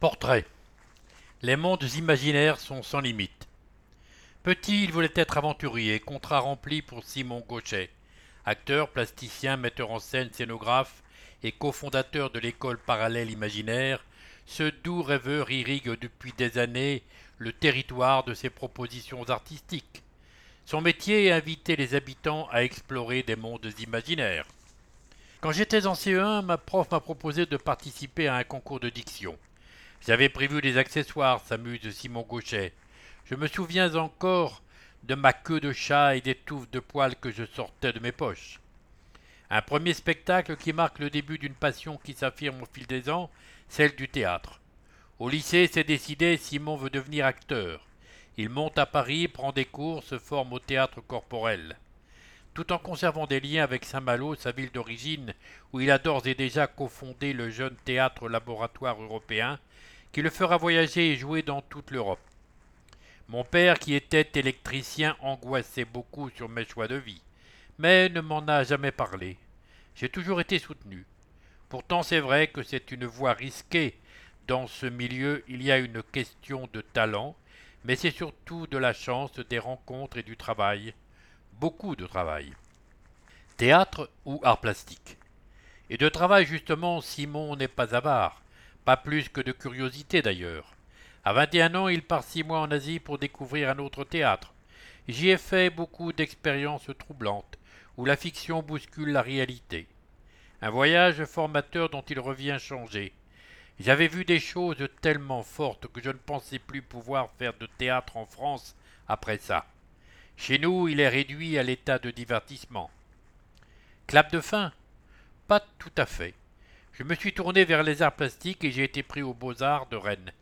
Portrait. Les mondes imaginaires sont sans limite. Petit, il voulait être aventurier, contrat rempli pour Simon Gauchet. Acteur, plasticien, metteur en scène, scénographe et cofondateur de l'école parallèle imaginaire, ce doux rêveur irrigue depuis des années le territoire de ses propositions artistiques. Son métier est inviter les habitants à explorer des mondes imaginaires. Quand j'étais en CE1, ma prof m'a proposé de participer à un concours de diction. J'avais prévu des accessoires, s'amuse Simon Gauchet. Je me souviens encore de ma queue de chat et des touffes de poils que je sortais de mes poches. Un premier spectacle qui marque le début d'une passion qui s'affirme au fil des ans, celle du théâtre. Au lycée, c'est décidé, Simon veut devenir acteur. Il monte à Paris, prend des cours, se forme au théâtre corporel. Tout en conservant des liens avec Saint-Malo, sa ville d'origine, où il a d'ores et déjà cofondé le jeune théâtre laboratoire européen, qui le fera voyager et jouer dans toute l'Europe. Mon père, qui était électricien, angoissait beaucoup sur mes choix de vie, mais ne m'en a jamais parlé. J'ai toujours été soutenu. Pourtant, c'est vrai que c'est une voie risquée. Dans ce milieu, il y a une question de talent, mais c'est surtout de la chance, des rencontres et du travail. Beaucoup de travail. Théâtre ou art plastique? Et de travail, justement, Simon n'est pas avare. Pas plus que de curiosité d'ailleurs. À 21 ans, il part six mois en Asie pour découvrir un autre théâtre. J'y ai fait beaucoup d'expériences troublantes, où la fiction bouscule la réalité. Un voyage formateur dont il revient changé. J'avais vu des choses tellement fortes que je ne pensais plus pouvoir faire de théâtre en France après ça. Chez nous, il est réduit à l'état de divertissement. Clap de fin Pas tout à fait. Je me suis tourné vers les arts plastiques et j'ai été pris aux Beaux-Arts de Rennes.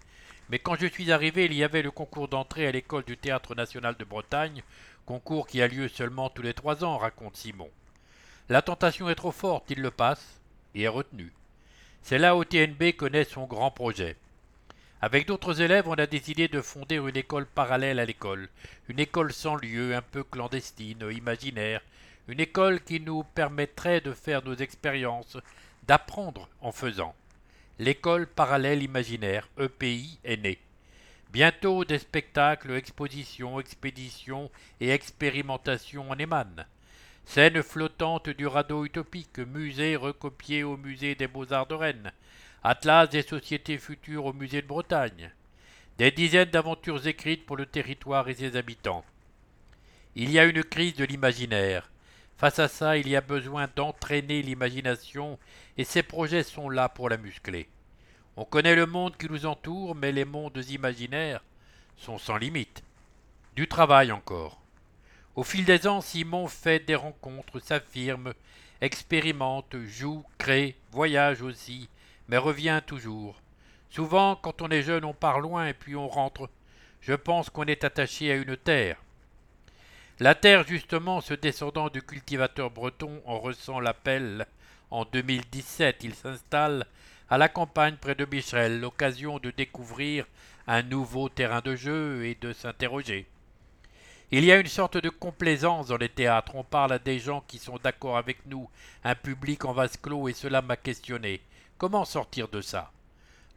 Mais quand je suis arrivé, il y avait le concours d'entrée à l'école du Théâtre national de Bretagne, concours qui a lieu seulement tous les trois ans, raconte Simon. La tentation est trop forte, il le passe et est retenu. C'est là où TNB connaît son grand projet. Avec d'autres élèves, on a décidé de fonder une école parallèle à l'école, une école sans lieu, un peu clandestine, imaginaire, une école qui nous permettrait de faire nos expériences, d'apprendre en faisant. L'école parallèle imaginaire, EPI, est née. Bientôt des spectacles, expositions, expéditions et expérimentations en émanent. Scène flottante du radeau utopique, musée recopié au musée des beaux-arts de Rennes, atlas des sociétés futures au musée de Bretagne, des dizaines d'aventures écrites pour le territoire et ses habitants. Il y a une crise de l'imaginaire, Face à ça, il y a besoin d'entraîner l'imagination et ces projets sont là pour la muscler. On connaît le monde qui nous entoure, mais les mondes imaginaires sont sans limite. Du travail encore. Au fil des ans, Simon fait des rencontres, s'affirme, expérimente, joue, crée, voyage aussi, mais revient toujours. Souvent, quand on est jeune, on part loin et puis on rentre. Je pense qu'on est attaché à une terre. La terre, justement, ce descendant du cultivateur breton en ressent l'appel. En 2017, il s'installe à la campagne près de Bicherel, l'occasion de découvrir un nouveau terrain de jeu et de s'interroger. Il y a une sorte de complaisance dans les théâtres. On parle à des gens qui sont d'accord avec nous, un public en vase clos, et cela m'a questionné. Comment sortir de ça?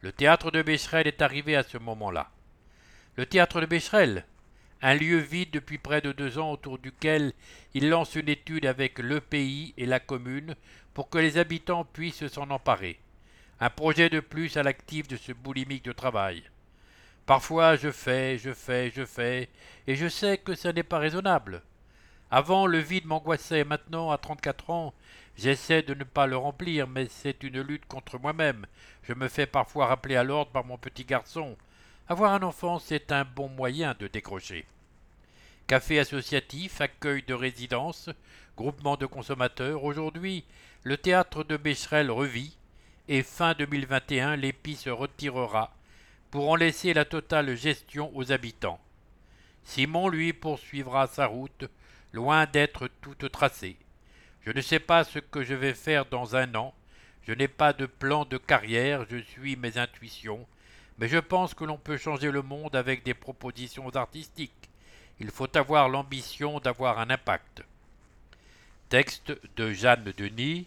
Le théâtre de Becherel est arrivé à ce moment-là. Le théâtre de Becherel un lieu vide depuis près de deux ans autour duquel il lance une étude avec le pays et la commune pour que les habitants puissent s'en emparer. Un projet de plus à l'actif de ce boulimique de travail. Parfois je fais, je fais, je fais, et je sais que ce n'est pas raisonnable. Avant le vide m'angoissait, maintenant à trente-quatre ans, j'essaie de ne pas le remplir, mais c'est une lutte contre moi-même. Je me fais parfois rappeler à l'ordre par mon petit garçon. Avoir un enfant, c'est un bon moyen de décrocher. Café associatif, accueil de résidence, groupement de consommateurs. Aujourd'hui, le théâtre de Becherel revit et fin 2021, l'épi se retirera pour en laisser la totale gestion aux habitants. Simon, lui, poursuivra sa route, loin d'être toute tracée. Je ne sais pas ce que je vais faire dans un an, je n'ai pas de plan de carrière, je suis mes intuitions, mais je pense que l'on peut changer le monde avec des propositions artistiques. Il faut avoir l'ambition d'avoir un impact. Texte de Jeanne Denis.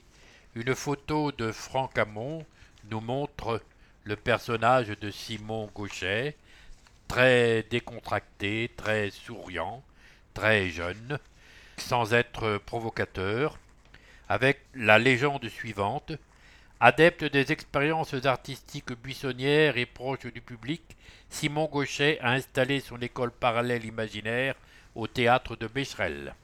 Une photo de Franck Hamon nous montre le personnage de Simon Gauchet, très décontracté, très souriant, très jeune, sans être provocateur, avec la légende suivante. Adepte des expériences artistiques buissonnières et proche du public, Simon Gauchet a installé son école parallèle imaginaire au théâtre de Becherel.